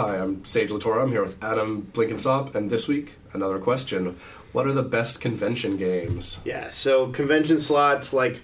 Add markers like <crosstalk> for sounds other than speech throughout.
Hi, I'm Sage LaTorra. I'm here with Adam Blinkinsop, and this week, another question. What are the best convention games? Yeah, so convention slots like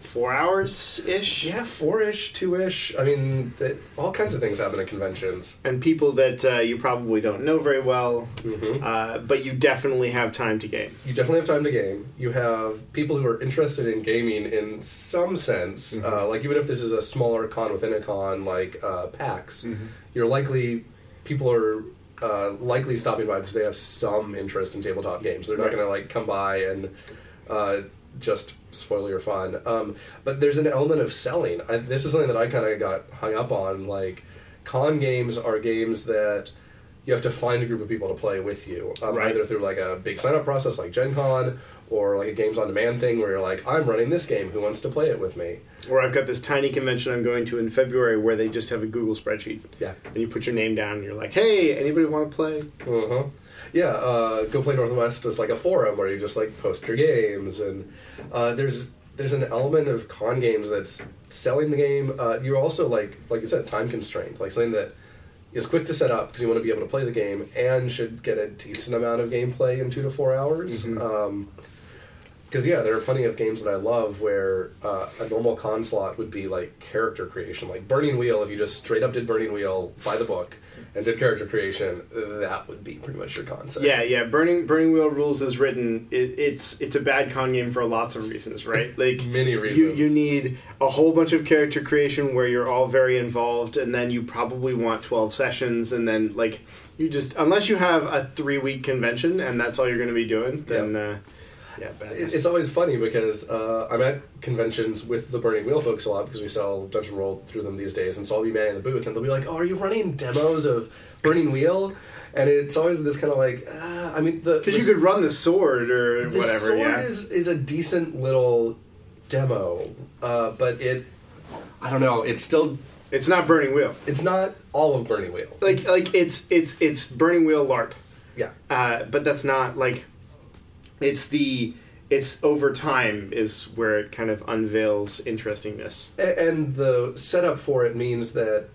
four hours ish. Yeah, four ish, two ish. I mean, th- all kinds of things happen at conventions. And people that uh, you probably don't know very well, Mhm. uh, but you definitely have time to game. You definitely have time to game. You have people who are interested in gaming in some sense. Uh, like, even if this is a smaller con within a con, like uh, PAX, you're likely, people are uh, likely stopping by because they have some interest in tabletop games. They're not Right. going to, like, come by and uh, just spoil your fun. Um, but there's an element of selling. I, this is something that I kind of got hung up on. Like, con games are games that you have to find a group of people to play with you, um, Right. either through like a big sign up process like Gen Con or like a games on demand thing where you're like, I'm running this game, who wants to play it with me? Or I've got this tiny convention I'm going to in February where they just have a Google spreadsheet. Yeah. And you put your name down and you're like, hey, anybody want to play? Uh huh. Yeah, uh, Go Play Northwest is like a forum where you just like post your games, and uh, there's there's an element of con games that's selling the game. Uh, you're also like like you said, time constrained, like something that is quick to set up because you want to be able to play the game and should get a decent amount of gameplay in two to four hours. Mhm. Um, because yeah, there are plenty of games that I love where uh, a normal con slot would be like character creation, like Burning Wheel. If you just straight up did Burning Wheel by the book and did character creation, that would be pretty much your concept. Yeah, yeah. Burning Burning Wheel rules is written. It, it's it's a bad con game for lots of reasons, right? <laughs> Like Many You, reasons. you need a whole bunch of character creation where you're all very involved, and then you probably want twelve sessions, and then like you just unless you have a three week convention and that's all you're going to be doing, then uh, yeah. It- It's always funny because uh, I'm at conventions with the Burning Wheel folks a lot because we sell Dungeon World through them these days, and so I'll be manning in the booth, and they'll be like, "Oh, are you running demos of Burning Wheel?" And it's always this kind of like, ah, I mean, the because you could run the sword or the whatever. sword yeah, is is a decent little demo, uh, but it, I don't know, it's still it's not Burning Wheel. it's not all of Burning Wheel. Like It's- like it's it's it's Burning Wheel LARP. yeah, uh, but that's not like it's the it's over time is where it kind of unveils interestingness. And the setup for it means that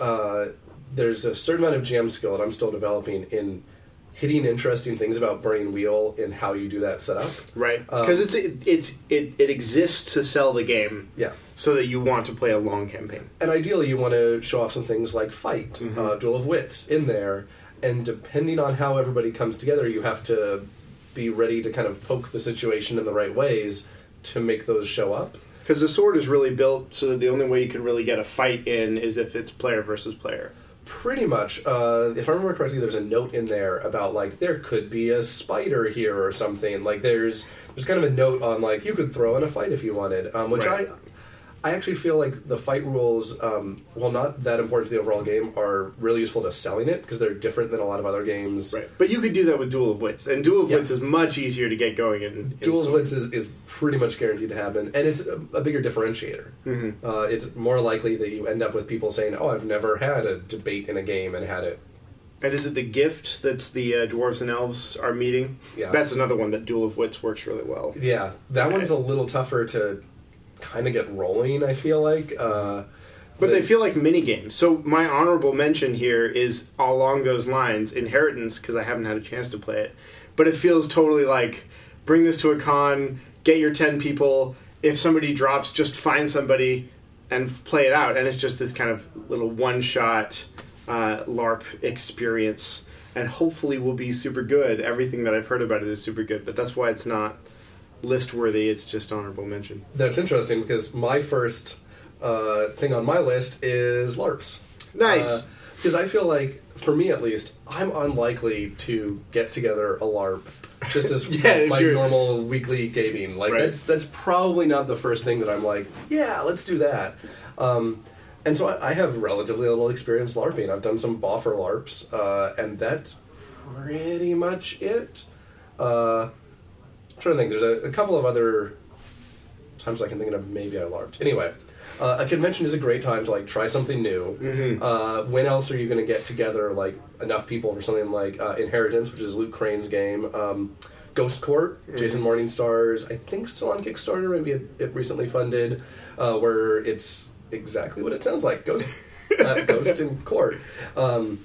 uh, there's a certain amount of GM skill that I'm still developing in hitting interesting things about Burning Wheel in how you do that setup. Right, Um, because it's it, it's it, it exists to sell the game, Yeah. so that you want to play a long campaign. And ideally, you want to show off some things like fight, Mhm. uh, duel of wits in there, and depending on how everybody comes together, you have to be ready to kind of poke the situation in the right ways to make those show up. Because the sword is really built so that the only way you can really get a fight in is if it's player versus player. Pretty much. Uh, if I remember correctly, there's a note in there about like there could be a spider here or something. Like there's there's kind of a note on like you could throw in a fight if you wanted, um, which Right. I I actually feel like the fight rules, um, while not that important to the overall game, are really useful to selling it because they're different than a lot of other games. Right, but you could do that with Duel of Wits, and Duel of Yeah. Wits is much easier to get going in. in Duel of. Wits is, is pretty much guaranteed to happen, and it's a, a bigger differentiator. Mhm. Uh, it's more likely that you end up with people saying, "Oh, I've never had a debate in a game and had it." And is it the gift that the uh, dwarves and elves are meeting? Yeah. That's another one that Duel of Wits works really well. Yeah, that Okay. one's a little tougher to kind of get rolling. I feel like, uh, But they the- feel like mini games. So my honorable mention here is along those lines, Inheritance, because I haven't had a chance to play it. But it feels totally like bring this to a con, get your ten people. If somebody drops, just find somebody and play it out. And it's just this kind of little one shot uh, LARP experience. And hopefully will be super good. Everything that I've heard about it is super good. But that's why it's not list worthy. It's just honorable mention. that's interesting because my first uh, thing on my list is LARPs. Nice. because I feel like, for me at least, I'm unlikely to get together a LARP just as <laughs> Yeah, my normal weekly gaming. Like Right. that's that's probably not the first thing that I'm like, yeah, let's do that. Um, and so I, I have relatively little experience LARPing. I've done some boffer LARPs, uh, and that's pretty much it. Uh, I'm trying to think. There's a, a couple of other times I can think of. Maybe I LARPed. Anyway, uh, a convention is a great time to like try something new. Mhm. Uh, when else are you going to get together like enough people for something like uh, Inheritance, which is Luke Crane's game? Um, Ghost Court, Jason Morningstar's, I think still on Kickstarter. Maybe it, it recently funded, uh, where it's exactly what it sounds like: Ghost, <laughs> uh, Ghost in Court. Um,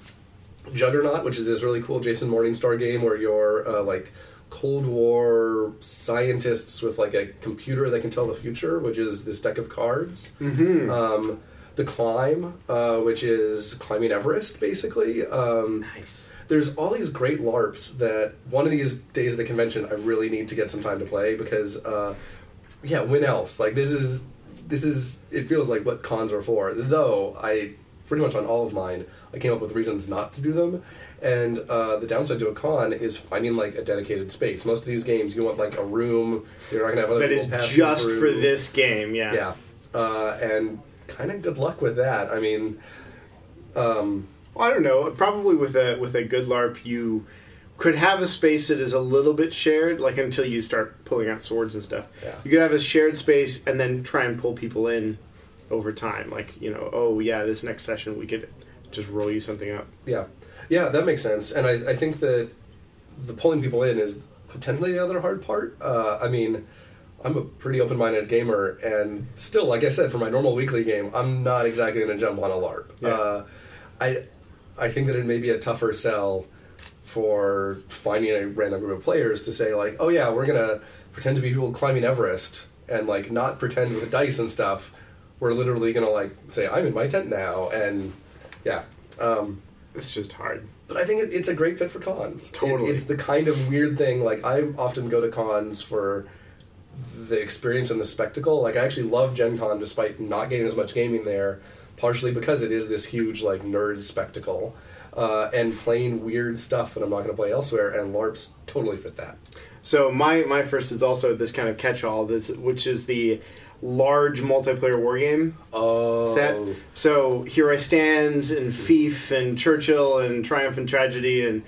Juggernaut, which is this really cool Jason Morningstar game where you're uh, like Cold War scientists with like a computer that can tell the future, which is this deck of cards. Mm-hmm. Um, the Climb, uh, which is climbing Everest, basically. Um, nice. there's all these great LARPs that one of these days at a convention I really need to get some time to play because, uh, yeah, when else? Like this is this is it feels like what cons are for. Though I pretty much on all of mine I came up with reasons not to do them, and uh, the downside to a con is finding like a dedicated space. Most of these games you want like a room. You're not gonna have other That is just through. for this game. Yeah. Yeah, uh, and kind of good luck with that. I mean. Um, Well, I don't know. Probably with a with a good LARP, you could have a space that is a little bit shared, like until you start pulling out swords and stuff. Yeah. You could have a shared space and then try and pull people in over time. Like you know, oh yeah, this next session we could just roll you something up. Yeah, yeah, that makes sense. And I, I think that the pulling people in is potentially the other hard part. Uh, I mean, I'm a pretty open-minded gamer, and still, like I said, for my normal weekly game, I'm not exactly going to jump on a LARP. Yeah. Uh, I, I think that it may be a tougher sell for finding a random group of players to say like, oh yeah, we're gonna pretend to be people climbing Everest and like not pretend with dice and stuff. We're literally gonna like say, I'm in my tent now, and yeah. Um, It's just hard. but I think it, it's a great fit for cons. It- Totally. it's the kind of weird thing. Like I often go to cons for the experience and the spectacle. Like I actually love Gen Con despite not getting as much gaming there, partially because it is this huge like nerd spectacle. Uh, and playing weird stuff that I'm not going to play elsewhere, and LARPs totally fit that. So my my first is also this kind of catch-all, this which is the large multiplayer war game Oh, set. So here I stand, and Fief, and Churchill, and Triumph and Tragedy, and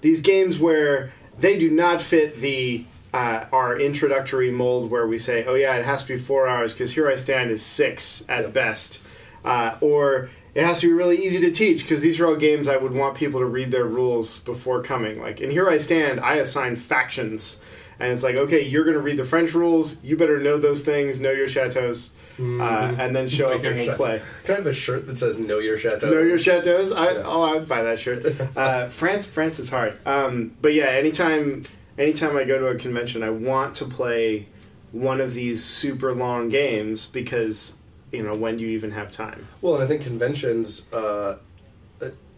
these games where they do not fit the uh, our introductory mold where we say, oh yeah, it has to be four hours because here I stand is six at Yep. best, uh, or it has to be really easy to teach because these are all games I would want people to read their rules before coming. Like, and here I stand, I assign factions. And it's like, okay, you're going to read the French rules. You better know those things, know your chateaus, uh, and then show Know up and chateau. play. Can I have a shirt that says "Know Your Chateau"? Know your chateaus. I, Yeah. Oh, I'd buy that shirt. <laughs> Uh, France, France is hard. Um, but yeah, anytime, anytime I go to a convention, I want to play one of these super long games because you know when do you even have time? Well, and I think conventions uh,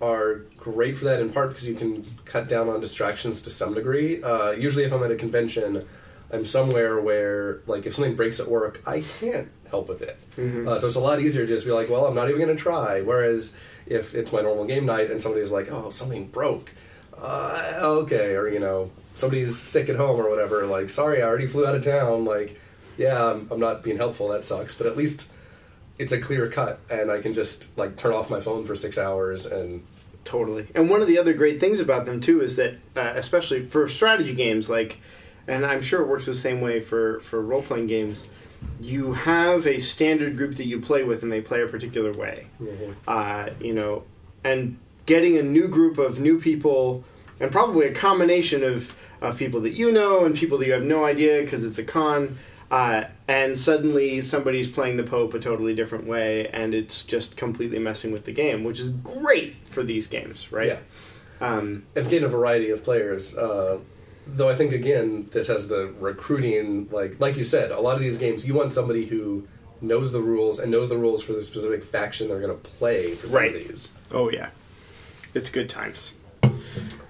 are great for that in part because you can cut down on distractions to some degree. Uh, usually, if I'm at a convention, I'm somewhere where, like, if something breaks at work, I can't help with it. Mhm. Uh, so it's a lot easier to just be like, well, I'm not even going to try. Whereas if it's my normal game night and somebody's like, oh, something broke, uh, okay, or you know, somebody's sick at home or whatever, like, sorry, I already flew out of town. Like, yeah, I'm, I'm not being helpful. That sucks. But at least it's a clear cut, and I can just like turn off my phone for six hours and Totally. And one of the other great things about them too is that, uh, especially for strategy games, like, and I'm sure it works the same way for for role playing games. You have a standard group that you play with, and they play a particular way. uh, you know, and getting a new group of new people, and probably a combination of, of people that you know and people that you have no idea because it's a con, uh, and suddenly somebody's playing the Pope a totally different way, and it's just completely messing with the game, which is great for these games, right? yeah, Um, and gain a variety of players. Uh, though I think again this has the recruiting, like like you said, a lot of these games you want somebody who knows the rules and knows the rules for the specific faction they're going to play for some Right. of these. oh yeah, it's good times.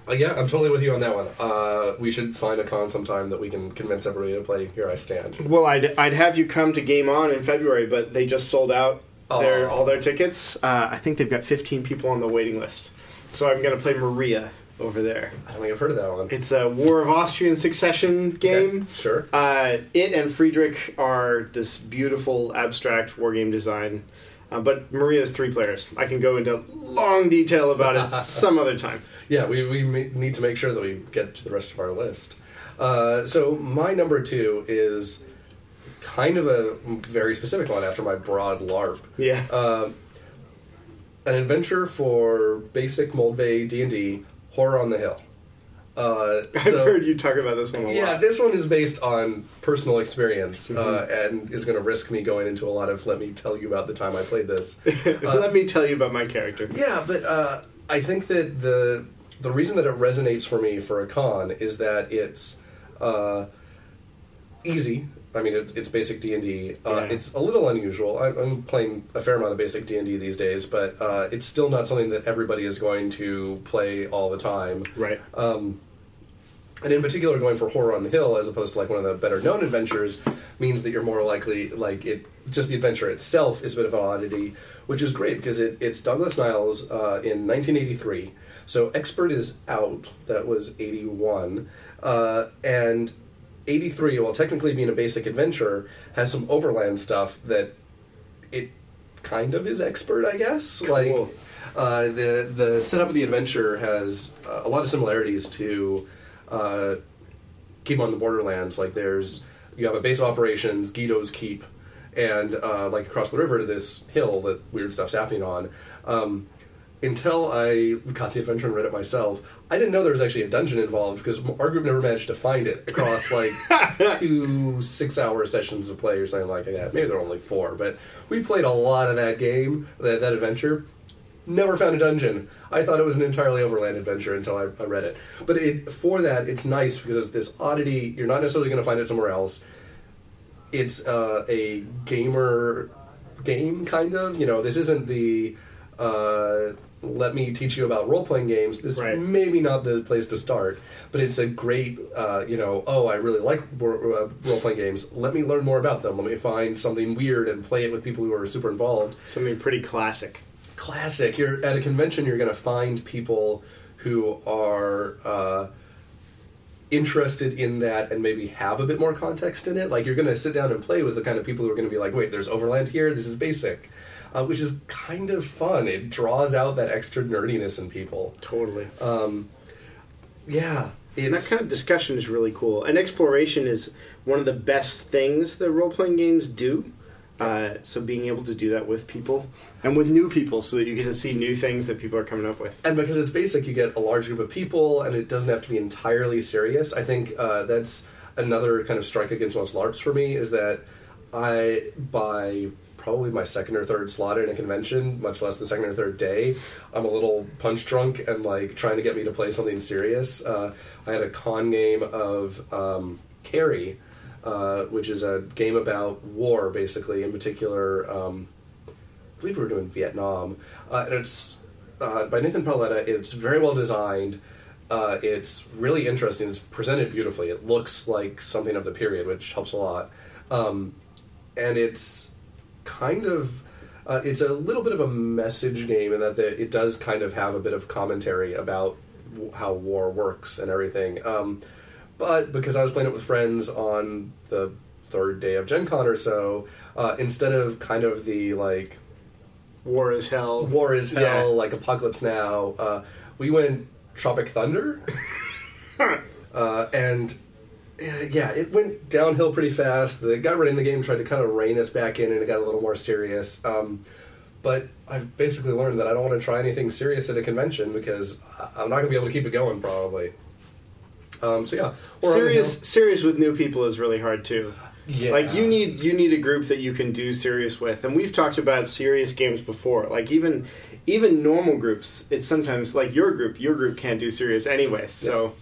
Uh, yeah, I'm totally with you on that one. Uh, we should find a con sometime that we can convince everybody to play. Here I stand. Well, I'd, I'd have you come to Game On in February, but they just sold out their all their tickets. Uh, I think they've got 15 people on the waiting list. So I'm going to play Maria over there. I don't think I've heard of that one. It's a War of Austrian Succession game. Okay, sure. Uh, it and Friedrich are this beautiful abstract war game design. Uh, but Maria is three players. I can go into long detail about it <laughs> some other time. Yeah, we, we need to make sure that we get to the rest of our list. Uh, so my number two is kind of a very specific one after my broad LARP. Yeah. Um, an adventure for basic Moldvay D and D, Horror on the Hill. Uh, I've heard you talk about this one a yeah, lot. this one is based on personal experience uh, Mm-hmm. and is going to risk me going into a lot of. Let me tell you about the time I played this. Uh, <laughs> Let me tell you about my character. Yeah, but uh, I think that the the reason that it resonates for me for a con is that it's uh, easy. I mean, it, it's basic D and D. Uh, It's a little unusual. I, I'm playing a fair amount of basic D and D these days, but uh, it's still not something that everybody is going to play all the time. Right. Um, and in particular, going for Horror on the Hill as opposed to like one of the better known adventures means that you're more likely like it. Just the adventure itself is a bit of an oddity, which is great because it, it's Douglas Niles uh, in 1983. So Expert is out. That was 81, uh, and 83. While technically being a basic adventure, has some overland stuff that it kind of is Expert, I guess. Like uh, the the setup of the adventure has uh, a lot of similarities to uh, Keep on the Borderlands. Like there's you have a base of operations, Guido's Keep, and uh, like across the river to this hill that weird stuff's happening on. Um, until I got the adventure and read it myself, I didn't know there was actually a dungeon involved because our group never managed to find it across like <laughs> two six-hour sessions of play or something like that. Maybe there were only four, but we played a lot of that game, that, that adventure. Never found a dungeon. I thought it was an entirely overland adventure until I, I read it. But it, for that, it's nice because it's this oddity. You're not necessarily going to find it somewhere else. It's uh, a gamer game, kind of. You know, this isn't the uh, let me teach you about role playing games. This Right. maybe not the place to start, but it's a great, uh, you know, oh, I really like role playing games. Let me learn more about them. Let me find something weird and play it with people who are super involved Something pretty classic. Classic. You're at a convention. You're going to find people who are uh, interested in that and maybe have a bit more context in it. Like you're going to sit down and play with the kind of people who are going to be like, "Wait, there's overland here. This is basic," uh, which is kind of fun. It draws out that extra nerdiness in people. Totally. Um, yeah, that kind of discussion is really cool. And exploration is one of the best things that role playing games do. Uh, so being able to do that with people and with new people, so that you get to see new things that people are coming up with. and because it's basic, you get a large group of people, and it doesn't have to be entirely serious. I think uh, that's another kind of strike against most LARPs for me is that I, by probably my second or third slot in a convention, much less the second or third day, I'm a little punch drunk and like trying to get me to play something serious. Uh, I had a con game of um, Carry, uh, which is a game about war, basically, in particular. Um, believe we were doing Vietnam, uh, and it's uh, by Nathan Paoletta. It's very well designed. Uh, it's really interesting. It's presented beautifully. It looks like something of the period, which helps a lot. Um, and it's kind of uh, it's a little bit of a message game in that the, it does kind of have a bit of commentary about w- how war works and everything. Um, but because I was playing it with friends on the third day of Gen Con or so, uh, instead of kind of the like War is hell. war is hell, Yeah. like apocalypse now. Uh, we went Tropic Thunder, <laughs> uh, and uh, yeah, it went downhill pretty fast. The guy running the game tried to kind of rein us back in, and it got a little more serious. Um, but I've basically learned that I don't want to try anything serious at a convention because I- I'm not going to be able to keep it going probably. Um, so yeah, Or serious, serious with new people is really hard too. Yeah. Like you need you need a group that you can do serious with, and we've talked about serious games before. Like even even normal groups, it's sometimes like your group. Your group can't do serious anyway. So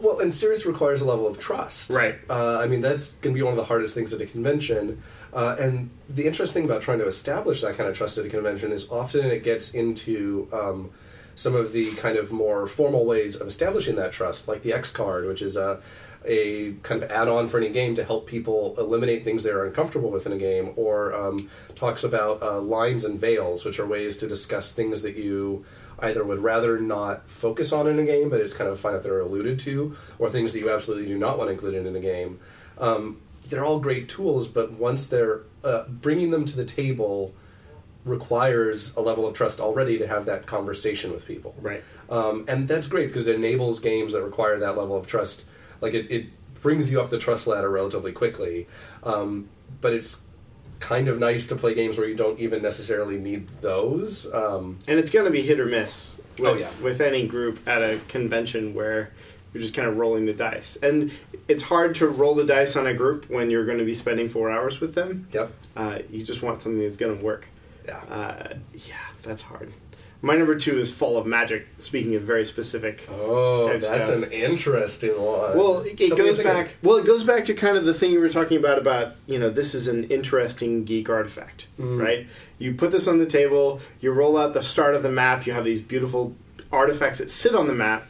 Well, and serious requires a level of trust. Right. Uh, I mean, that's going to be one of the hardest things at a convention. Uh, and the interesting thing about trying to establish that kind of trust at a convention is often it gets into um, some of the kind of more formal ways of establishing that trust, like the X card, which is a, a kind of add on for any game to help people eliminate things they're uncomfortable with in a game, or um, talks about uh, lines and veils, which are ways to discuss things that you either would rather not focus on in a game, but it's kind of fine if they're alluded to, or things that you absolutely do not want included in a game. Um, they're all great tools, but once they're uh, bringing them to the table requires a level of trust already to have that conversation with people. right. Um, and that's great because it enables games that require that level of trust. Like it, it brings you up the trust ladder relatively quickly. Um, but it's kind of nice to play games where you don't even necessarily need those. Um, And it's going to be hit or miss. With, Oh, yeah. With any group at a convention where you're just kind of rolling the dice, and it's hard to roll the dice on a group when you're going to be spending four hours with them. yep. Uh, you just want something that's going to work. Yeah. Uh, yeah, that's hard. My number two is Fall of Magic. Speaking of very specific. Oh, that's stuff. an interesting one. Well, it, it goes back. Well, it goes back to kind of the thing you were talking about. About you know, this is an interesting geek artifact, Mm. right? You put this on the table. You roll out the start of the map. You have these beautiful artifacts that sit on the map,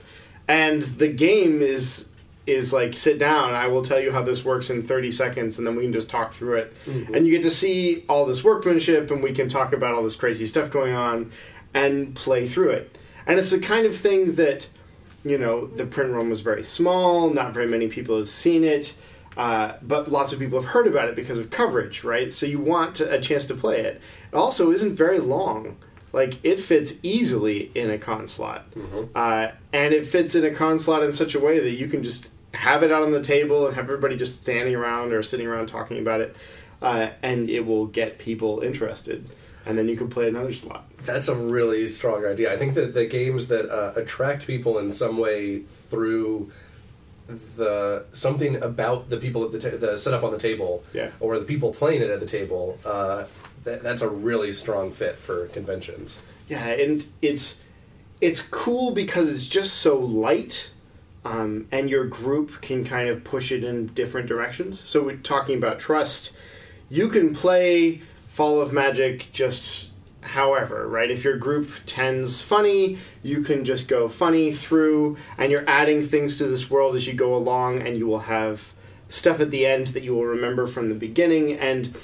and the game is is like sit down. I will tell you how this works in thirty seconds, and then we can just talk through it. Mhm. And you get to see all this workmanship, and we can talk about all this crazy stuff going on, and play through it. And it's the kind of thing that you know, the print run was very small, not very many people have seen it, uh, but lots of people have heard about it because of coverage, right? So you want to, a chance to play it. It also isn't very long. Like, it fits easily in a con slot. Mhm. Uh, and it fits in a con slot in such a way that you can just have it out on the table and have everybody just standing around or sitting around talking about it, uh, and it will get people interested. And then you can play another slot. That's a really strong idea. I think that the games that uh, attract people in some way through the something about the people at the, ta- the set up on the table, Yeah. or the people playing it at the table. Uh, th- that's a really strong fit for conventions. Yeah, and it's it's cool because it's just so light, um, and your group can kind of push it in different directions. So we're talking about trust. You can play Fall of Magic just however, right? If your group tends funny, you can just go funny through, and you're adding things to this world as you go along, and you will have stuff at the end that you will remember from the beginning, and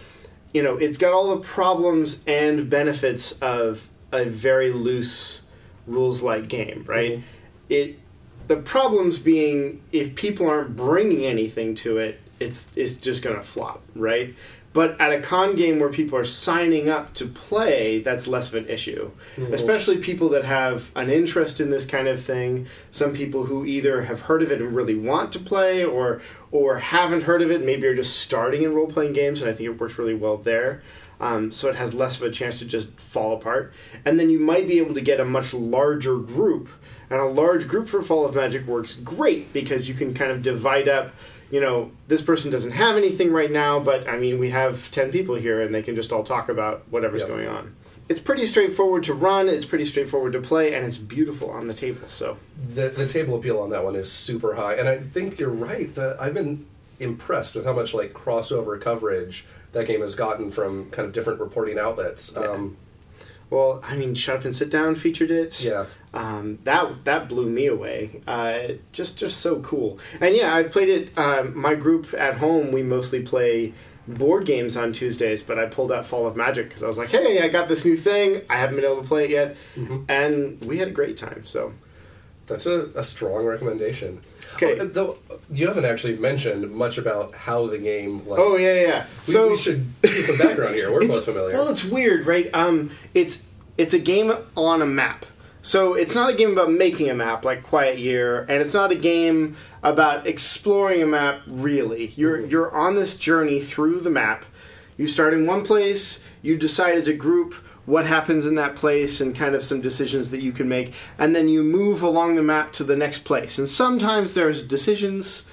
you know, it's got all the problems and benefits of a very loose rules like game, right? Mhm. It the problems being if people aren't bringing anything to it, it's it's just going to flop, right? But at a con game where people are signing up to play, that's less of an issue. Mhm. Especially people that have an interest in this kind of thing. Some people who either have heard of it and really want to play, or or haven't heard of it, maybe are just starting in role playing games, and I think it works really well there. Um, so it has less of a chance to just fall apart. And then you might be able to get a much larger group. And a large group for Fall of Magic works great because you can kind of divide up. You know, this person doesn't have anything right now, but I mean, we have 10 people here and they can just all talk about whatever's Yep. going on. It's pretty straightforward to run, it's pretty straightforward to play, and it's beautiful on the table. So, The the table appeal on that one is super high, and I think you're right. That I've been impressed with how much like crossover coverage that game has gotten from kind of different reporting outlets. Yeah. Um, well, I mean, Shut Up and Sit Down featured it. yeah. Um, that that blew me away. Uh, just just so cool. And yeah, I've played it. Um, my group at home, we mostly play board games on Tuesdays, but I pulled out Fall of Magic because I was like, hey, I got this new thing. I haven't been able to play it yet, Mhm. and we had a great time. So That's a, a strong recommendation. Okay. Oh, though you haven't actually mentioned much about how the game. Like, oh yeah, yeah. yeah. we, so we should give some background here. We're <laughs> both familiar. Well, it's weird, right? Um, it's it's a game on a map. So it's not a game about making a map like Quiet Year, and it's not a game about exploring a map. Really, you're you're on this journey through the map. You start in one place. You decide as a group what happens in that place and kind of some decisions that you can make, and then you move along the map to the next place. And sometimes there's decisions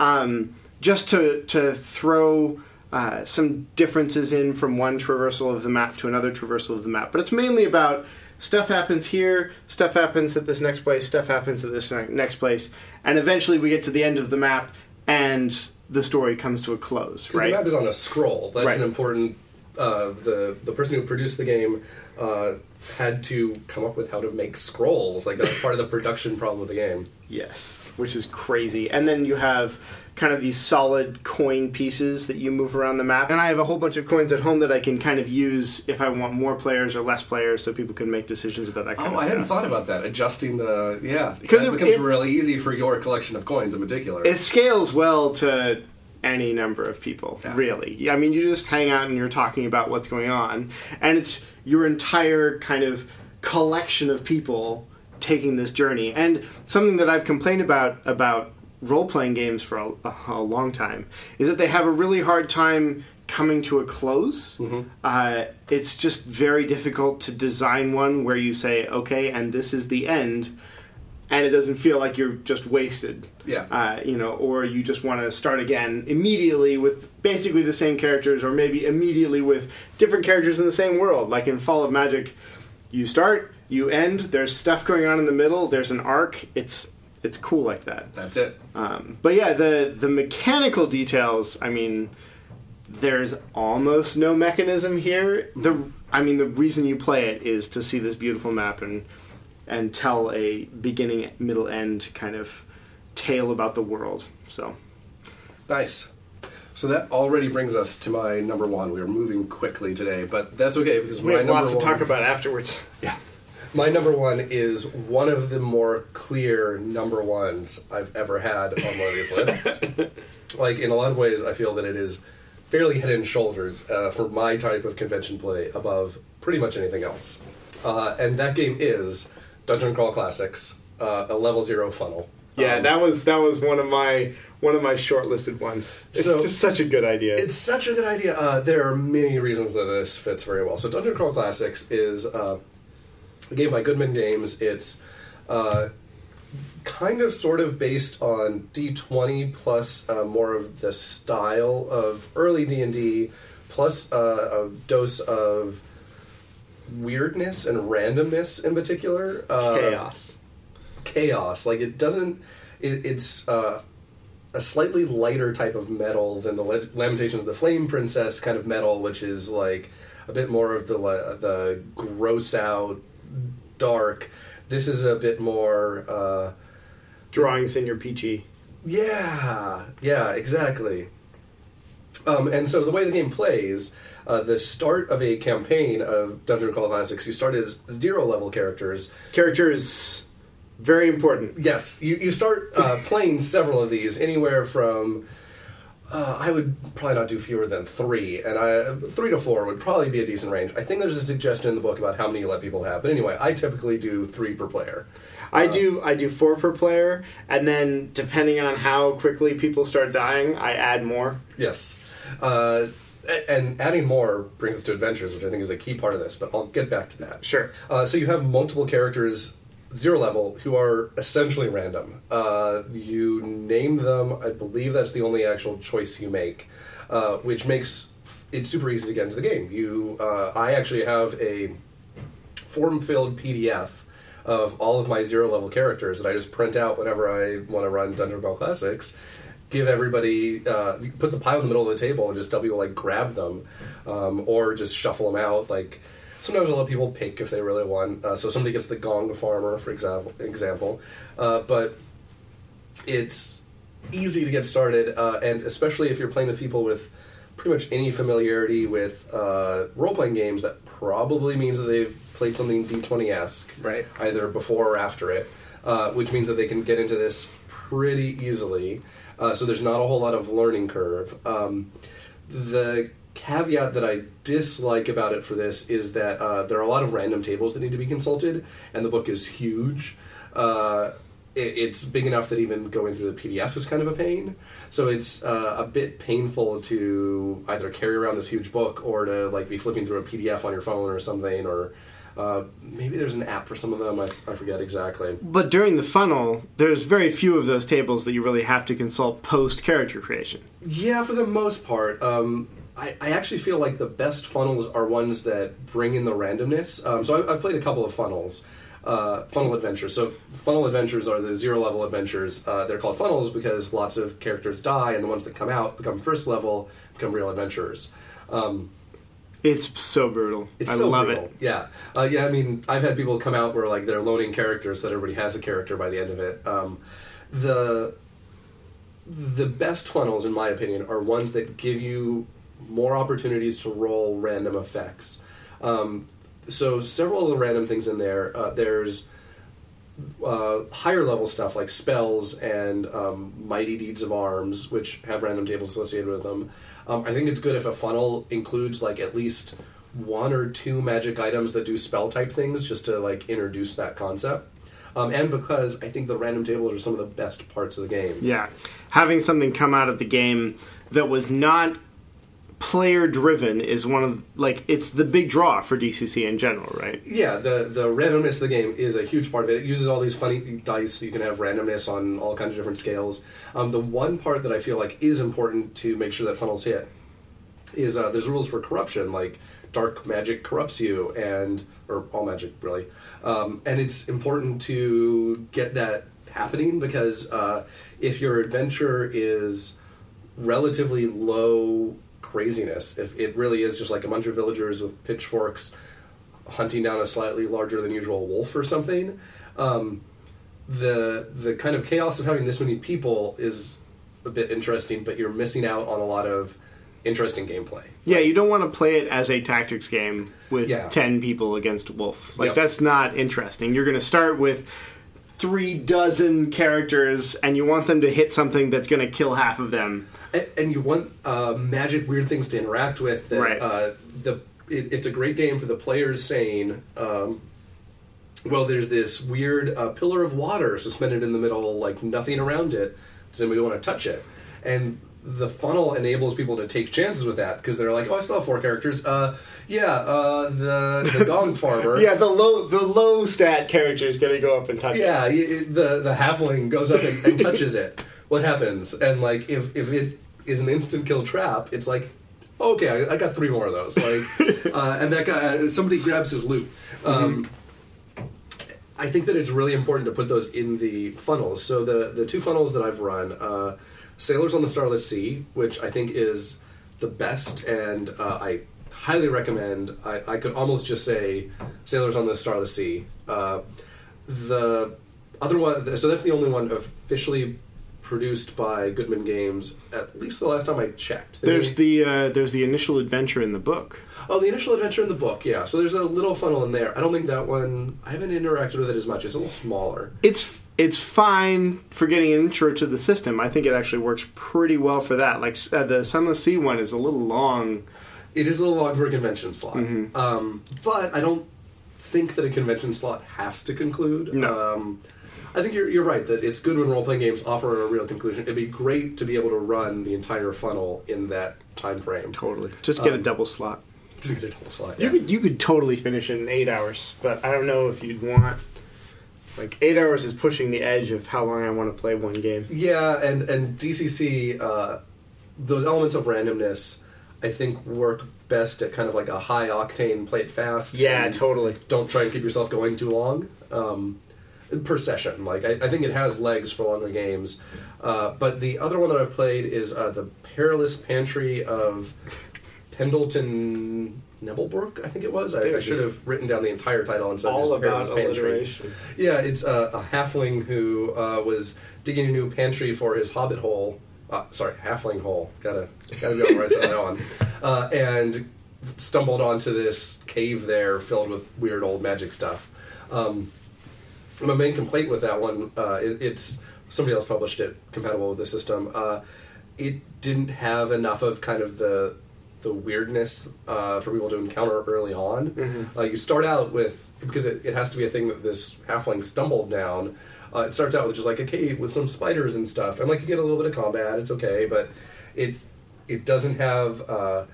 um, just to to throw uh, some differences in from one traversal of the map to another traversal of the map. But it's mainly about stuff happens here, stuff happens at this next place, stuff happens at this next place, and eventually we get to the end of the map and the story comes to a close. Right? The map is on a scroll. That's Right. an important. Uh, the the person who produced the game uh, had to come up with how to make scrolls. Like that's part of the production problem of the game. Yes, which is crazy. And then you have kind of these solid coin pieces that you move around the map. And I have a whole bunch of coins at home that I can kind of use if I want more players or less players so people can make decisions about that kind Oh, of I stuff. hadn't thought about that. Adjusting the yeah, because it- becomes it- really easy for your collection of coins in particular. It scales well to any number of people, Yeah. really. I mean, you just hang out and you're talking about what's going on, and it's your entire kind of collection of people taking this journey. And something that I've complained about about role playing games for a, a long time is that they have a really hard time coming to a close. Mhm. Uh, it's just very difficult to design one where you say, okay, and this is the end. And it doesn't feel like you're just wasted yeah. uh, you know, or you just want to start again immediately with basically the same characters, or maybe immediately with different characters in the same world. Like in Fall of Magic, you start, You end. There's stuff going on in the middle. There's an arc. It's it's cool like that. That's it. Um, but yeah, the the mechanical details. I mean, there's almost no mechanism here. The I mean, the reason you play it is to see this beautiful map and and tell a beginning, middle, end kind of tale about the world. So Nice. So that already brings us to my number one. We are moving quickly today, but that's okay because we my have lots to talk about afterwards. Yeah. My number one is one of the more clear number ones I've ever had on one of these lists. <laughs> like, in a lot of ways, I feel that it is fairly head and shoulders uh, for my type of convention play above pretty much anything else. Uh, and that game is Dungeon Crawl Classics, uh, a level zero funnel. Yeah, Um, that was that was one of my one of my shortlisted ones. It's So- just such a good idea. It's such a good idea. Uh, there are many reasons that this fits very well. So, Dungeon Crawl Classics is uh, a game by Goodman Games. It's uh, kind of sort of based on D20 plus uh, more of the style of early D&D plus uh, a dose of weirdness and randomness in particular. Uh, chaos. chaos. Like it doesn't. It, it's uh, a slightly lighter type of metal than the Le- Lamentations of the Flame Princess kind of metal, which is like a bit more of the the gross out, dark. This is a bit more. Uh, Drawing your Peachy. yeah, yeah, exactly. Um, and so the way the game plays, uh, the start of a campaign of Dungeon Crawl Classics, you start as zero level characters Characters very important. Yes, you, you start uh, playing several of these, anywhere from uh, I would probably not do fewer than three, and I three to four would probably be a decent range. I think there's a suggestion in the book about how many you let people have, but anyway, I typically do three per player. I do I do four per player, and then depending on how quickly people start dying, I add more. Yes, uh, and adding more brings us to adventures, which I think is a key part of this. But I'll get back to that. Sure. Uh, so you have multiple characters, zero level, who are essentially random. Uh, you name them. I believe that's the only actual choice you make, uh, which makes it super easy to get into the game. You, uh, I actually have a form-filled PDF of all of my zero level characters that I just print out whenever I want to run Dungeon Crawl Classics. Give everybody, uh, put the pile in the middle of the table and just tell people like grab them, um, or just shuffle them out. Like sometimes I'll let people pick if they really want. Uh, so somebody gets the Gong Farmer, for example. Example, uh, but it's easy to get started, uh, and especially if you're playing with people with pretty much any familiarity with uh, role playing games, that probably means that they've played something D20 esque, Right. Either before or after it, uh, which means that they can get into this pretty easily. Uh, so there's not a whole lot of learning curve. Um, the caveat that I dislike about it for this is that uh, there are a lot of random tables that need to be consulted, and the book is huge. Uh, it, it's big enough that even going through the PDF is kind of a pain. So it's uh, a bit painful to either carry around this huge book or to like be flipping through a PDF on your phone or something, or uh, maybe there's an app for some of them. I, I forget exactly. But during the funnel, there's very few of those tables that you really have to consult post character creation. Yeah, for the most part. Um, I, I actually feel like the best funnels are ones that bring in the randomness. Um, so I, I've played a couple of funnels, uh, funnel adventures. So funnel adventures are the zero level adventures. Uh, they're called funnels because lots of characters die, and the ones that come out become first level, become real adventurers. Um, It's so brutal. it's I so love brutal. it. Yeah, uh, yeah. I mean, I've had people come out where like they're loading characters so that everybody has a character by the end of it. Um, the the best funnels, in my opinion, are ones that give you more opportunities to roll random effects. Um, so several of the random things in there. Uh, there's uh, higher level stuff like spells and um, mighty deeds of arms, which have random tables associated with them. Um, I think it's good if a funnel includes like at least one or two magic items that do spell type things, just to like introduce that concept. Um, and because I think the random tables are some of the best parts of the game. Yeah. Having something come out of the game that was not player driven is one of like it's the big draw for DCC in general, right? Yeah, the the randomness of the game is a huge part of it. It uses all these funny dice. You can have randomness on all kinds of different scales. Um, the one part that I feel like is important to make sure that funnels hit is uh, there's rules for corruption, like dark magic corrupts you, and or all magic really, um, and it's important to get that happening because uh, if your adventure is relatively low craziness, if it really is just like a bunch of villagers with pitchforks hunting down a slightly larger than usual wolf or something. Um, the the kind of chaos of having this many people is a bit interesting, but you're missing out on a lot of interesting gameplay. Yeah, you don't want to play it as a tactics game with Yeah. 10 people against Wolf. Like, Yep. that's not interesting. You're going to start with three dozen characters, and you want them to hit something that's going to kill half of them. And, you want uh, magic weird things to interact with that Right. uh, the it, it's a great game for the players saying um, well there's this weird uh, pillar of water suspended in the middle like nothing around it does anybody want to touch it and the funnel enables people to take chances with that because they're like oh i still have four characters uh, yeah uh, the, the <laughs> gong farmer Yeah, the low the low stat character is going to go up and touch it. yeah, y- the the halfling goes up and, and touches it. What happens? And like, if if it is an instant kill trap, it's like, okay, I, I got three more of those. Like, <laughs> uh, and that guy, uh, somebody grabs his loot. Um, I think that it's really important to put those in the funnels. So the the two funnels that I've run, uh, Sailors on the Starless Sea, which I think is the best, and uh, I highly recommend. I, I could almost just say Sailors on the Starless Sea. Uh, the other one, so that's the only one officially produced by Goodman Games. At least the last time I checked. They- There's the uh, there's the initial adventure in the book. Oh, the initial adventure in the book, yeah. So there's a little funnel in there. I don't think that one. I haven't interacted with it as much. It's a little smaller. It's it's fine for getting an intro to the system. I think it actually works pretty well for that. Like uh, the Sunless Sea one is a little long. It is a little long for a convention slot, um, but I don't think that a convention slot has to conclude. No. Um, I think you're, you're right that it's good when role playing games offer a real conclusion. It'd be great to be able to run the entire funnel in that time frame. Totally. Just get a Um, double slot. Just get a total slot. You yeah. could you could totally finish it in eight hours, but I don't know if you'd want like eight hours is pushing the edge of how long I want to play one game. Yeah, and and DCC, uh, those elements of randomness, I think work best at kind of like a high octane, play it fast. Yeah, and totally. Don't try and keep yourself going too long um, per session. Like I, I think it has legs for longer games. Uh, but the other one that I've played is uh, the Perilous Pantry of Pendleton. Nebelbrook, I think it was. I, I should have written down the entire title instead of just about Perilous Pantry. Yeah, it's uh, a halfling who uh, was digging a new pantry for his hobbit hole. Uh, sorry, halfling hole. Gotta gotta be on the right side of that one. <laughs> Uh, and stumbled onto this cave there filled with weird old magic stuff. Um, my main complaint with that one, uh, it, it's somebody else published it, compatible with the system. Uh, it didn't have enough of kind of the the weirdness uh, for people to encounter early on. Uh, you start out with because it, it has to be a thing that this halfling stumbled down. Uh, it starts out with just like a cave with some spiders and stuff, and like you get a little bit of combat. It's okay, but it it doesn't have uh,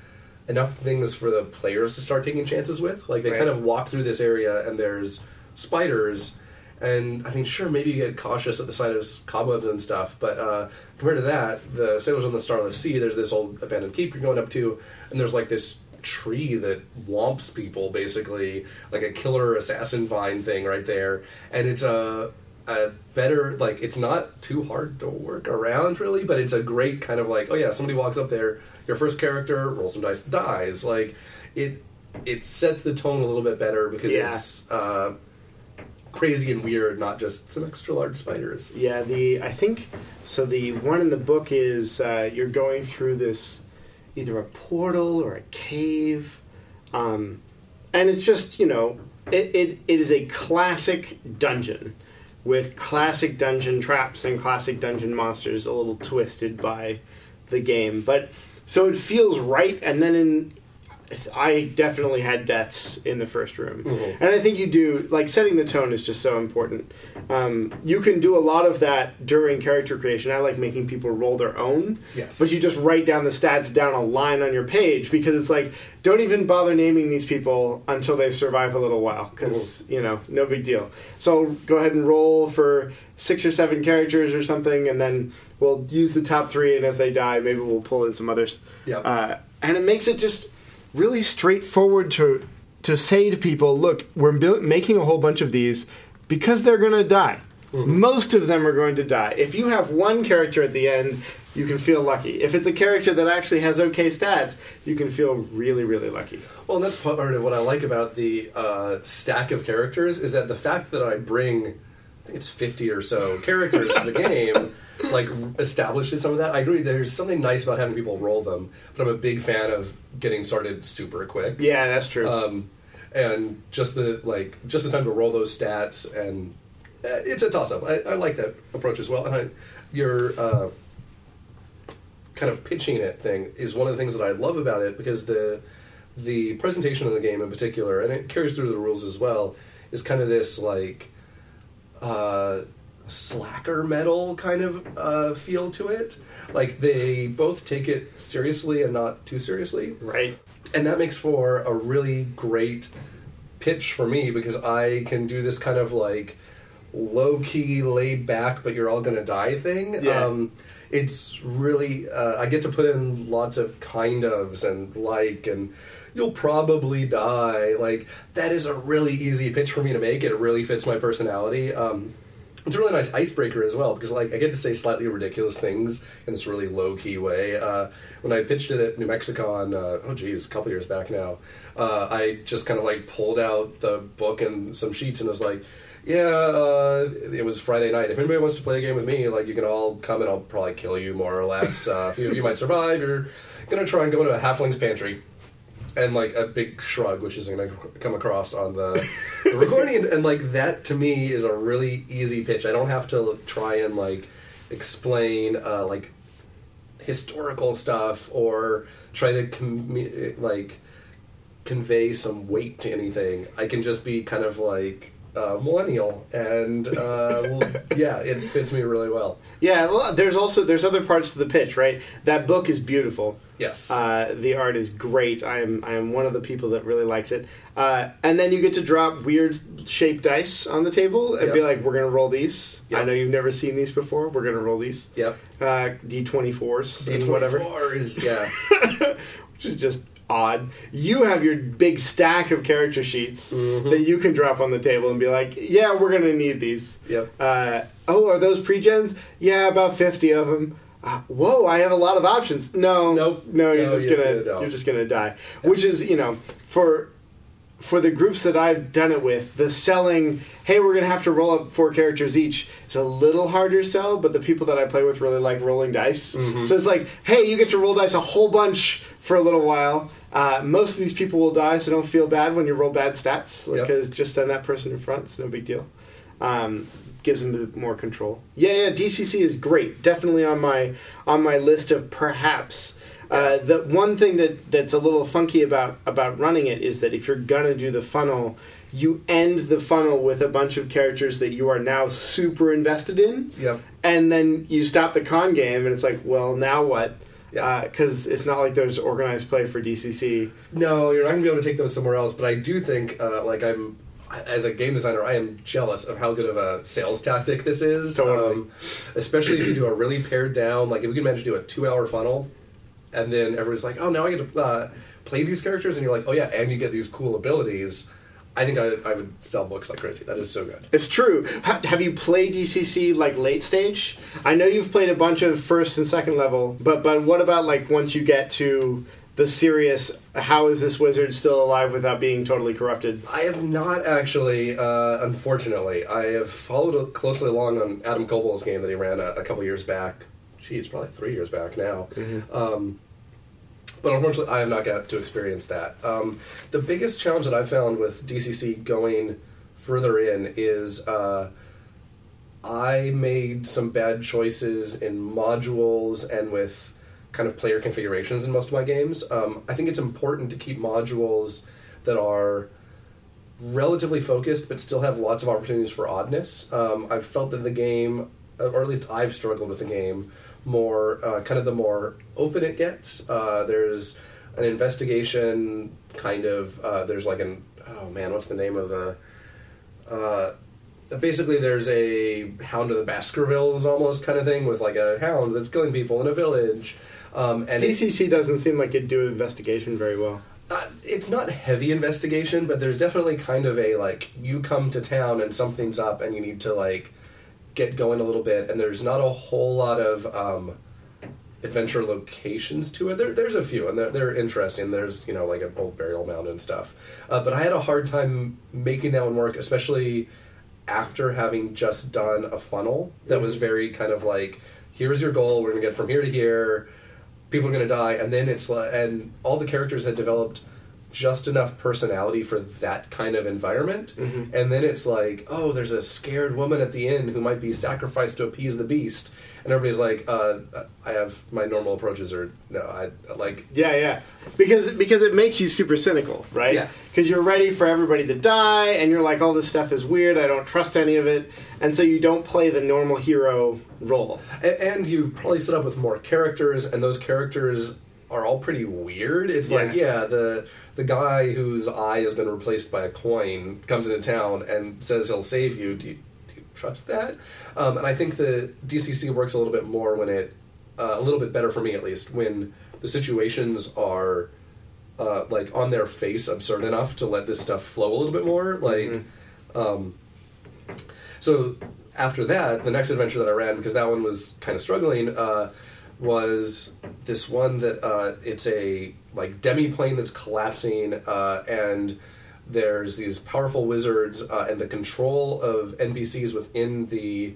enough things for the players to start taking chances with. Like they Right. kind of walk through this area and there's spiders. And I mean, sure, maybe you get cautious at the sight of cobwebs and stuff, but uh, compared to that, the Sailors on the Starless Sea, there's this old abandoned keep you're going up to, and there's like this tree that womps people, basically, like a killer assassin vine thing right there. And it's a, a better, like, it's not too hard to work around, really, but it's a great kind of like, oh yeah, somebody walks up there, your first character, roll some dice, dies. Like, it it sets the tone a little bit better because Yeah. it's uh, crazy and weird, not just some extra large spiders. Yeah, the I think so. The one in the book is uh, you're going through this either a portal or a cave, um, and it's just you know it, it it is a classic dungeon with classic dungeon traps and classic dungeon monsters, a little twisted by the game, but so it feels right. And then in I definitely had deaths in the first room, Mhm. and I think you do like setting the tone is just so important. Um, you can do a lot of that during character creation. I like making people roll their own, Yes. but you just write down the stats down a line on your page because it's like don't even bother naming these people until they survive a little while because you know no big deal. So go ahead and roll for six or seven characters or something, and then we'll use the top three, and as they die, maybe we'll pull in some others. Yep. Uh, and it makes it just really straightforward to to say to people, look, we're build, making a whole bunch of these because they're going to die. Most of them are going to die. If you have one character at the end, you can feel lucky. If it's a character that actually has okay stats, you can feel really, really lucky. Well, and that's part of what I like about the uh, stack of characters is that the fact that I bring, I think it's fifty or so characters to the <laughs> game, like establishes some of that. I agree. There's something nice about having people roll them, but I'm a big fan of getting started super quick. Yeah, that's true. Um, and just the like, just the time to roll those stats, and uh, it's a toss up. I, I like that approach as well. And I, your uh, kind of pitching it thing is one of the things that I love about it because the the presentation of the game in particular, and it carries through the rules as well, is kind of this like uh, slacker metal kind of uh, feel to it. Like they both take it seriously and not too seriously right. and that makes for a really great pitch for me because I can do this kind of like low key, laid back, but you're all gonna die thing. Yeah. Um, it's really uh, I get to put in lots of kind ofs and like and you'll probably die. Like that is a really easy pitch for me to make. It really fits my personality. Um, it's a really nice icebreaker as well because like I get to say slightly ridiculous things in this really low key way. Uh, when I pitched it at New Mexico on uh, oh geez a couple years back now, uh, I just kind of like pulled out the book and some sheets and was like, yeah, uh, it was Friday night. If anybody wants to play a game with me, like you can all come and I'll probably kill you more or less. A few of you might survive. You're gonna try and go into a halfling's pantry and like a big shrug, which isn't going to come across on the, the recording, and, and like that to me is a really easy pitch. I don't have to try and like explain uh, like historical stuff or try to com- like convey some weight to anything. I can just be kind of like uh, millennial, and uh, yeah, it fits me really well. Yeah, well, there's also there's other parts to the pitch, right? That book is beautiful. Yes. Uh, the art is great. I am I am one of the people that really likes it. Uh, and then you get to drop weird shaped dice on the table and be like, "We're gonna roll these. I know you've never seen these before. We're gonna roll these. yep. Uh, D twenty fours, D whatever." whatever is yeah. <laughs> which is just odd. You have your big stack of character sheets Mhm. that you can drop on the table and be like, "Yeah, we're gonna need these." Yep. Uh, oh, are those pre-gens? Yeah, about fifty of them. Uh, whoa, I have a lot of options. No, Nope. no, you're No, just you- gonna don't. you're just gonna die. Which is, you know, for for the groups that I've done it with, the selling, hey, we're gonna have to roll up four characters each. It's a little harder sell, but the people that I play with really like rolling dice. Mhm. So it's like, hey, you get to roll dice a whole bunch for a little while. Uh, most of these people will die, so don't feel bad when you roll bad stats, Yep. because just send that person in front. It's no big deal. Um, gives them a bit more control. Yeah, yeah, DCC is great. Definitely on my on my list of perhaps. Uh, the one thing that that's a little funky about about running it is that if you're gonna do the funnel, you end the funnel with a bunch of characters that you are now super invested in, Yep. and then you stop the con game, and it's like, well, now what? Yeah. Because it's not like there's organized play for DCC. No, you're not going to be able to take those somewhere else. But I do think, uh, like, I'm as a game designer, I am jealous of how good of a sales tactic this is. Um, Totally. especially if you do a really pared down, like if we can manage to do a two-hour funnel, and then everyone's like, "Oh, now I get to uh, play these characters," and you're like, "Oh yeah," and you get these cool abilities. I think I, I would sell books like crazy. That is so good. It's true. Ha- have you played DCC like late stage? I know you've played a bunch of first and second level, but but what about like once you get to the serious? How is this wizard still alive without being totally corrupted? I have not actually, uh, unfortunately. I have followed closely along on Adam Koebel's game that he ran a, a couple years back. Geez, probably three years back now. Um, but unfortunately, I have not got to experience that. Um, the biggest challenge that I've found with DCC going further in is uh, I made some bad choices in modules and with kind of player configurations in most of my games. Um, I think it's important to keep modules that are relatively focused but still have lots of opportunities for oddness. Um, I've felt that the game, or at least I've struggled with the game, more uh, kind of the more open it gets. Uh, there's an investigation kind of. Uh, there's like an oh man, what's the name of the? Uh, basically there's a Hound of the Baskervilles almost kind of thing with like a hound that's killing people in a village. Um, and it- DCC doesn't seem like it'd do investigation very well. uh, it's not heavy investigation, but there's definitely kind of a like you come to town and something's up and you need to like get going a little bit, and there's not a whole lot of um, adventure locations to it. There, there's a few, and they're, they're interesting. There's you know like an old burial mound and stuff, uh, but I had a hard time making that one work, especially after having just done a funnel that was very kind of like here's your goal we're to get from here to here people are to die and then it's like and all the characters had developed just enough personality for that kind of environment Mhm. and then it's like oh there's a scared woman at the inn who might be sacrificed to appease the beast and everybody's like uh, i have my normal approaches are no i like Yeah, yeah. Because because it makes you super cynical, right? Yeah. Because you're ready for everybody to die, and you're like, all this stuff is weird. I don't trust any of it, and so you don't play the normal hero role. A- and you've probably set up with more characters and those characters are all pretty weird it's like Yeah. yeah the the guy whose eye has been replaced by a coin comes into town and says he'll save you do you, do you trust that um, and i think the dcc works a little bit more when it uh, a little bit better for me at least when the situations are uh, like on their face absurd enough to let this stuff flow a little bit more like Mhm. um, so after that, the next adventure that I ran, because that one was kind of struggling, uh, was this one that uh, it's a like demi plane that's collapsing, uh, and there's these powerful wizards, uh, and the control of NPCs within the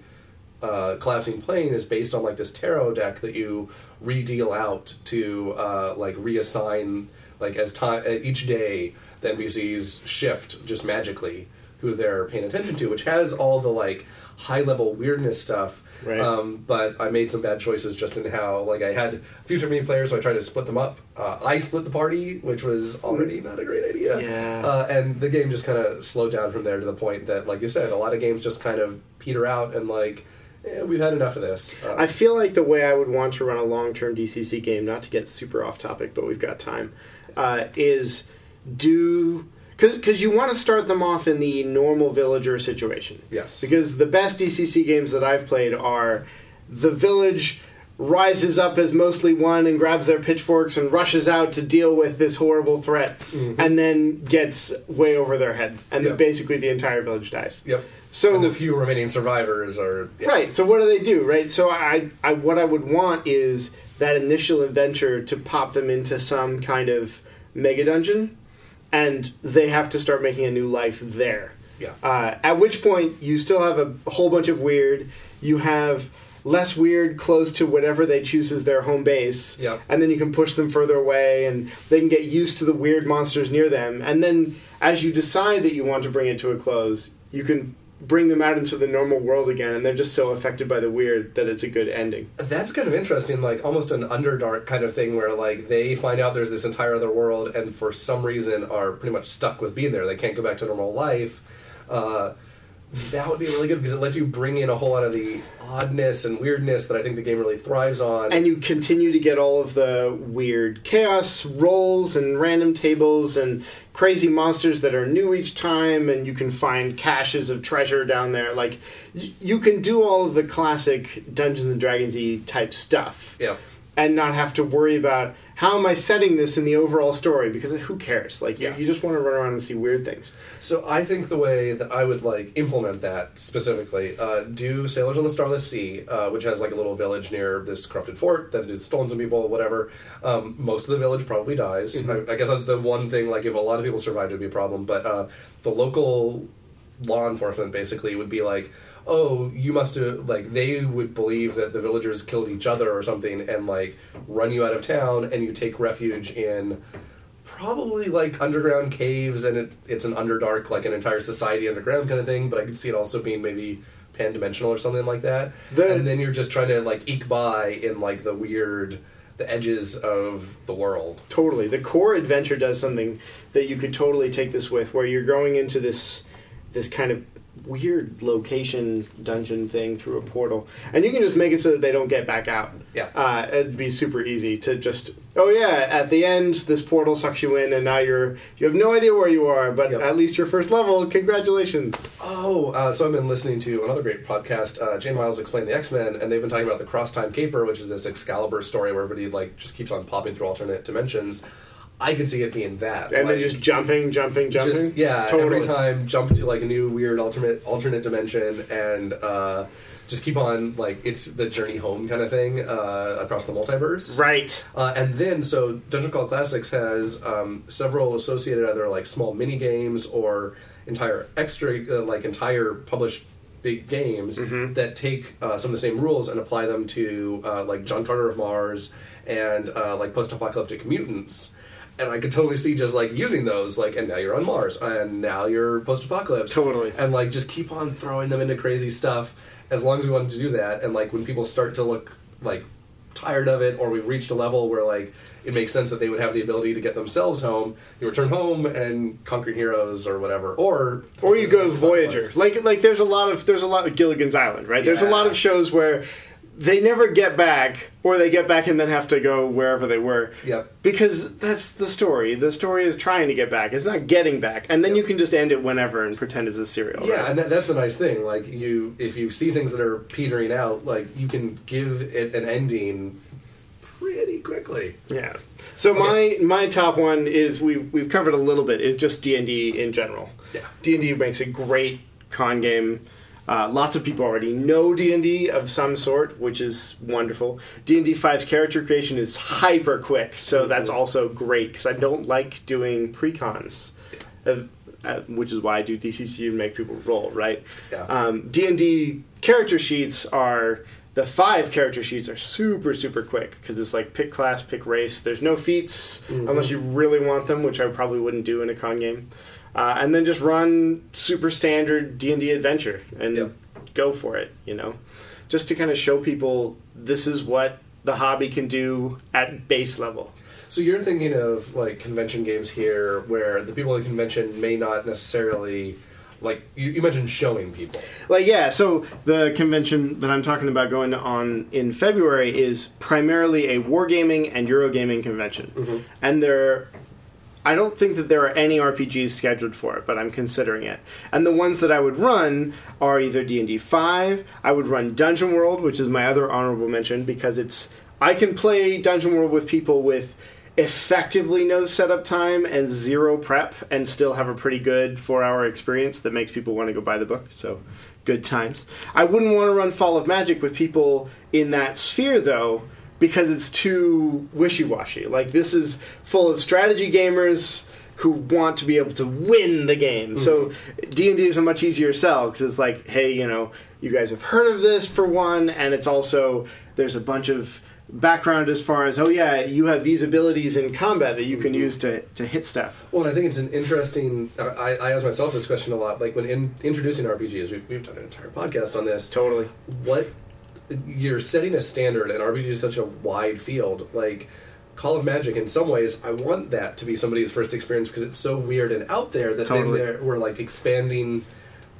uh, collapsing plane is based on like this tarot deck that you redeal out to uh, like reassign like as time uh, each day the NPCs shift just magically who they're paying attention to, which has all the like high level weirdness stuff. Right. Um, but I made some bad choices just in how like I had a few too many players, so I tried to split them up. Uh, I split the party, which was already not a great idea. Yeah. Uh, and the game just kind of slowed down from there to the point that, like you said, a lot of games just kind of peter out and like eh, we've had enough of this. Uh, I feel like the way I would want to run a long term DCC game, not to get super off topic, but we've got time, uh, is do. Because you want to start them off in the normal villager situation. yes. Because the best DCC games that I've played are the village rises up as mostly one and grabs their pitchforks and rushes out to deal with this horrible threat Mhm. and then gets way over their head and then basically the entire village dies. Yep. So and the few remaining survivors are yeah. Right. So what do they do? Right. So I, I, what I would want is that initial adventure to pop them into some kind of mega dungeon, and they have to start making a new life there. Yeah. Uh, at which point you still have a whole bunch of weird. You have less weird close to whatever they choose as their home base. Yep. And then you can push them further away, and they can get used to the weird monsters near them. And then, as you decide that you want to bring it to a close, you can bring them out into the normal world again, and they're just so affected by the weird that it's a good ending. That's kind of interesting, like almost an underdark kind of thing where like they find out there's this entire other world and for some reason are pretty much stuck with being there. They can't go back to normal life. Uh, that would be really good because it lets you bring in a whole lot of the oddness and weirdness that I think the game really thrives on. And you continue to get all of the weird chaos rolls and random tables and crazy monsters that are new each time, and you can find caches of treasure down there. Like, y- you can do all of the classic Dungeons and Dragons y type stuff. yeah. and not have to worry about how am I setting this in the overall story because who cares? Like you, Yeah. you just want to run around and see weird things. So I think the way that I would like implement that specifically, uh, do Sailors on the Starless Sea, uh, which has like a little village near this corrupted fort that has stolen some people, whatever. Um, most of the village probably dies. I, I guess that's the one thing. Like if a lot of people survived, it would be a problem. But uh, the local law enforcement basically would be like, oh, you must have like they would believe that the villagers killed each other or something, and like run you out of town, and you take refuge in probably like underground caves and it, it's an underdark like an entire society underground kind of thing but i could see it also being maybe pan-dimensional or something like that The- and then you're just trying to like eke by in like the weird the edges of the world Totally. The core adventure does something that you could totally take this with, where you're going into this this kind of weird location dungeon thing through a portal, and you can just make it so that they don't get back out. Yeah. uh, it'd be super easy to just oh yeah, at the end this portal sucks you in, and now you're you have no idea where you are, but Yep. at least your first level. Congratulations. Oh, uh, so I've been listening to another great podcast, uh, Jay and Miles Explain the X Men, and they've been talking about the Cross Time Caper, which is this Excalibur story where everybody like just keeps on popping through alternate dimensions. I could see it being that, And like, then just jumping, jumping, jumping. just yeah, totally. every time jump to like a new weird alternate alternate dimension and uh, just keep on like it's the journey home kind of thing uh, across the multiverse. Right. Uh, and then, so Dungeon Crawl Classics has um, several associated either like small mini games or entire extra, uh, like entire published big games Mm-hmm. that take uh, some of the same rules and apply them to uh, like John Carter of Mars and uh, like post-apocalyptic mutants. And I could totally see just like using those, like, and now you're on Mars, and now you're post-apocalypse, Totally. and like just keep on throwing them into crazy stuff as long as we wanted to do that. And like when people start to look like tired of it, or we've reached a level where like it makes sense that they would have the ability to get themselves home, you return home and conquer heroes or whatever, or Or you go Voyager. Like like there's a lot of there's a lot of Gilligan's Island, right? There's a lot of shows where they never get back or they get back and then have to go wherever they were. Yep. Because that's the story. The story is trying to get back. It's not getting back. And then Yep. you can just end it whenever and pretend it's a serial. Yeah, right? and that, that's the nice thing. Like you, if you see things that are petering out, like you can give it an ending pretty quickly. Yeah. So my my top one is we've we've covered a little bit is just D and D in general. Yeah. D and D makes a great con game. Uh, lots of people already know D and D of some sort, which is wonderful. D and D 5's character creation is hyper quick, so that's also great because I don't like doing precons, uh, uh, which is why I do DCC and make people roll. Right. Yeah. Um, D and D character sheets are the five character sheets are super super quick because it's like pick class, pick race. There's no feats unless you really want them, which I probably wouldn't do in a con game. Uh, and then just run super standard D and D adventure and Yep. go for it. You know, just to kind of show people this is what the hobby can do at base level. So you're thinking of like convention games here, where the people at the convention may not necessarily like you, you mentioned showing people. Like yeah, so the convention that I'm talking about going on in February is primarily a wargaming and Eurogaming convention, and there. I don't think that there are any RPGs scheduled for it, but I'm considering it. And the ones that I would run are either D&D 5, I would run Dungeon World, which is my other honorable mention because it's I can play Dungeon World with people with effectively no setup time and zero prep and still have a pretty good 4-hour experience that makes people want to go buy the book. So good times. I wouldn't want to run Fall of Magic with people in that sphere though because it's too wishy-washy. Like this is full of strategy gamers who want to be able to win the game. Hmm. So D&D is a much easier sell because it's like, hey, you know, you guys have heard of this for one and it's also there's a bunch of background as far as oh yeah, you have these abilities in combat that you can hmm. use to to hit stuff. Well, and I think it's an interesting. I, I ask myself this question a lot. Like when in, introducing RPGs, we've, we've done an entire podcast on this. Totally. What you're setting a standard, and RPG is such a wide field. Like Fall of Magic, in some ways, I want that to be somebody's first experience because it's so weird and out there that Totally. then they're- we're like expanding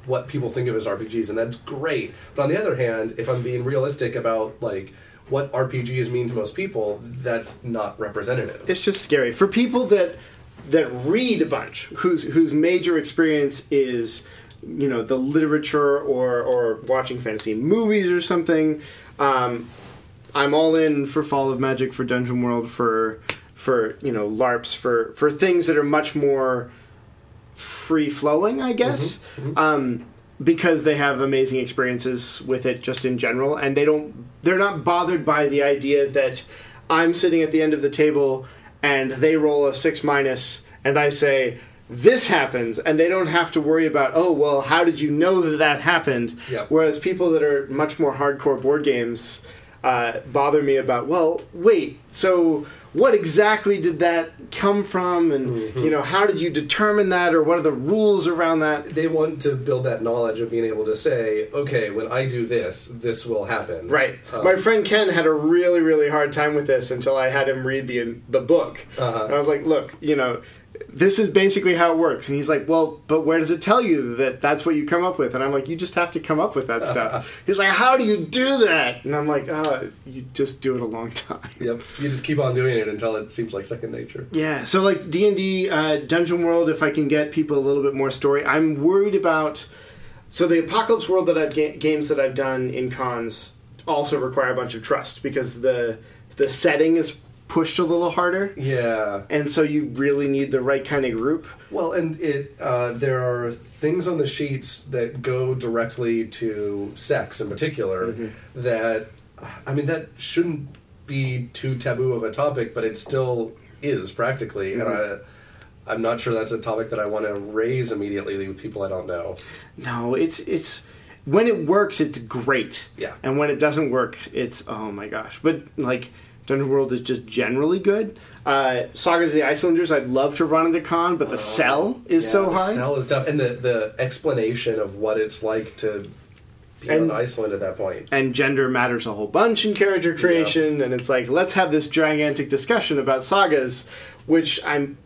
what people think of as RPGs, and that's great. But on the other hand, if I'm being realistic about like what RPGs mean to most people, that's not representative. it's just scary for people that that read a bunch whose whose major experience is you know the literature or or watching fantasy movies or something um, i'm all in for fall of magic for dungeon world for for you know larps for for things that are much more free flowing i guess. Um, because they have amazing experiences with it just in general and they don't they're not bothered by the idea that i'm sitting at the end of the table and they roll a six minus and i say this happens and they don't have to worry about oh well how did you know that that happened Yep. whereas people that are much more hardcore board games uh, bother me about well wait so what exactly did that come from and you know how did you determine that or what are the rules around that they want to build that knowledge of being able to say, okay, when I do this, this will happen. Right. Um, My friend Ken had a really, really hard time with this until I had him read the the book. Uh-huh. And I was like, look, you know, this is basically how it works. And he's like, well, but where does it tell you that that's what you come up with? And I'm like, you just have to come up with that <laughs> stuff. he's like, how do you do that? And I'm like, oh, you just do it a long <laughs> time. Yep. You just keep on doing it until it seems like second nature. Yeah, so like D and D, uh, Dungeon World. If I can get people a little bit more story, I'm worried about. So the Apocalypse World that I've ga- games that I've done in cons also require a bunch of trust because the the setting is pushed a little harder, Yeah. and so you really need the right kind of group. Well, and it uh, there are things on the sheets that go directly to sex in particular Mm-hmm. that I mean that shouldn't be too taboo of a topic, but it still is practically, and Mm-hmm. I. I'm not sure that's a topic that I want to raise immediately with people I don't know. No, it's it's when it works, it's great. Yeah. And when it doesn't work, it's oh my gosh. But like Dungeon World is just generally good. Uh, Sagas of the Icelanders, I'd love to run at the con, but the cell is Oh, Yeah, so the hard. Cell is tough, and the the explanation of what it's like to be And- on Iceland at that point. and gender matters a whole bunch in character creation and it's like let's have this gigantic discussion about sagas which i'm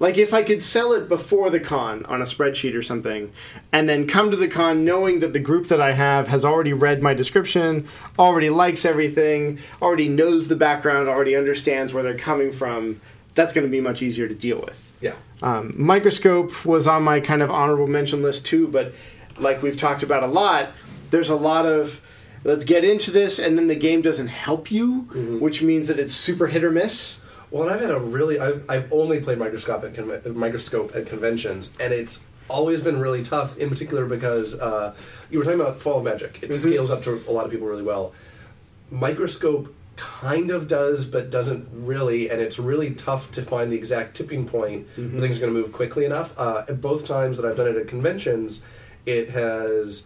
like if i could sell it before the con on a spreadsheet or something and then come to the con knowing that the group that i have has already read my description already likes everything already knows the background already understands where they're coming from that's going to be much easier to deal with Yeah. um, Microscope was on my kind of honorable mention list too, but like we've talked about a lot, there's a lot of let's get into this, and then the game doesn't help you, which means that it's super hit or miss. Well, and I've had a really I've, I've only played microscope at conve- microscope at conventions, and it's always been really tough. In particular, because uh, you were talking about Fall of Magic, it scales up to a lot of people really well. Microscope kind of does, but doesn't really, and it's really tough to find the exact tipping point where things are going to move quickly enough. Uh, both times that I've done it at conventions, it has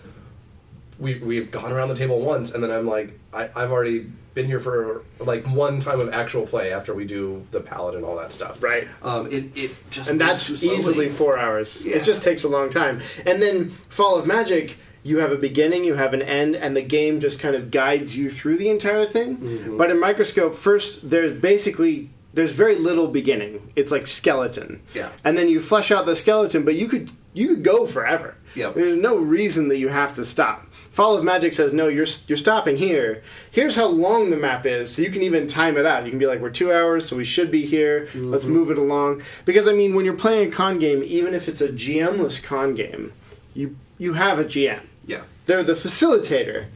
we we've gone around the table once, and then I'm like, I, I've already been here for like one time of actual play after we do the palette and all that stuff. Right. Um, it it just And that's moves too slowly. easily four hours. Yeah. It just takes a long time. And then Fall of Magic, you have a beginning, you have an end, and the game just kind of guides you through the entire thing. Mm-hmm. But in Microscope, first there's basically there's very little beginning. It's like skeleton. Yeah. And then you flesh out the skeleton, but you could you could go forever. Yep. There's no reason that you have to stop. Fall of Magic says no. You're you're stopping here. Here's how long the map is, so you can even time it out. You can be like, we're two hours, so we should be here. Let's Mm-hmm. move it along. Because I mean, when you're playing a con game, even if it's a GM-less con game, you you have a GM. Yeah. They're the facilitator,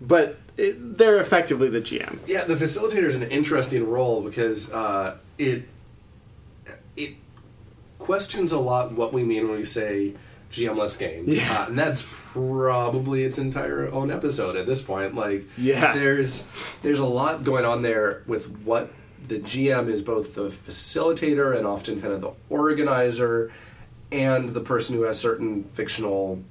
but it, they're effectively the GM. Yeah, the facilitator is an interesting role because uh, it it questions a lot what we mean when we say GM-less games, Yeah. uh, and that's probably its entire own episode at this point. Like, Yeah. there's there's a lot going on there with what the GM is both the facilitator and often kind of the organizer, and the person who has certain fictional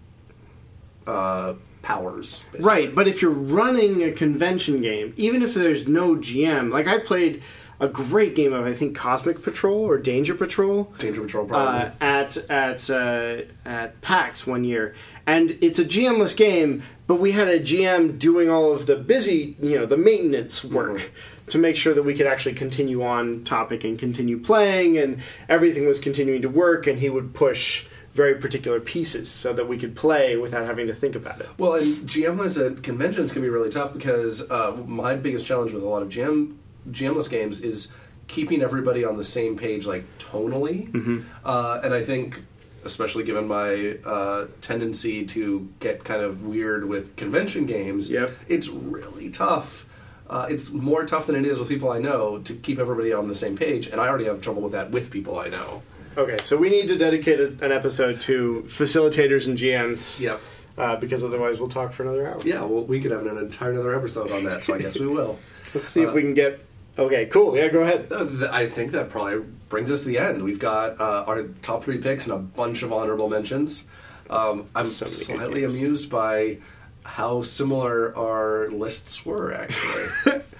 uh, powers. basically. Right, but if you're running a convention game, even if there's no GM, like I've played a great game of I think Cosmic Patrol or Danger Patrol Danger Patrol probably. uh, at at uh, at PAX one year, and it's a GMless game, but we had a GM doing all of the busy, you know, the maintenance work. To make sure that we could actually continue on topic and continue playing, and everything was continuing to work, and he would push very particular pieces so that we could play without having to think about it. Well, and GMless at conventions can be really tough because uh, my biggest challenge with a lot of GM GMless games is keeping everybody on the same page, like tonally. Mm-hmm. Uh, and I think, especially given my uh, tendency to get kind of weird with convention games, Yep. it's really tough. Uh, it's more tough than it is with people I know to keep everybody on the same page, and I already have trouble with that with people I know. Okay, so we need to dedicate a, an episode to facilitators and GMs. Yep. Uh, because otherwise, we'll talk for another hour. Yeah, well, we could have an entire another episode on that, so I guess we will. <laughs> Let's see if we can get. Okay, cool. Yeah, go ahead. Uh, I think that probably brings us to the end. We've got uh, our top three picks and a bunch of honorable mentions. Um, I'm So slightly amused by how similar our lists were, actually. <laughs>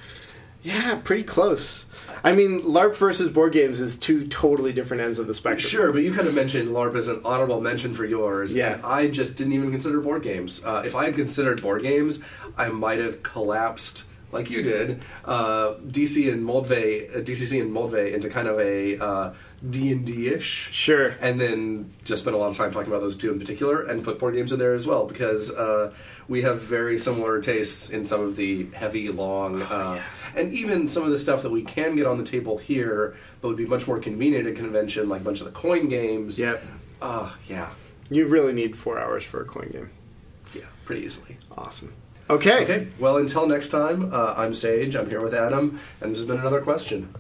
Yeah, pretty close. I mean, LARP versus board games is two totally different ends of the spectrum. sure, but you kind of mentioned LARP as an honorable mention for yours, Yeah. and I just didn't even consider board games. Uh, if I had considered board games, I might have collapsed like you did, uh, DC and Moldvay, uh, DCC and Moldvay into kind of a uh, D&D ish. Sure. And then just spent a lot of time talking about those two in particular, and put board games in there as well because uh, we have very similar tastes in some of the heavy, long, uh, and even some of the stuff that we can get on the table here, but would be much more convenient at a convention, like a bunch of the coin games. Yep. Uh, yeah, You really need four hours for a coin game. yeah, pretty easily. Awesome. Okay. Okay, well, until next time, uh, I'm Sage. I'm here with Adam, and this has been another question.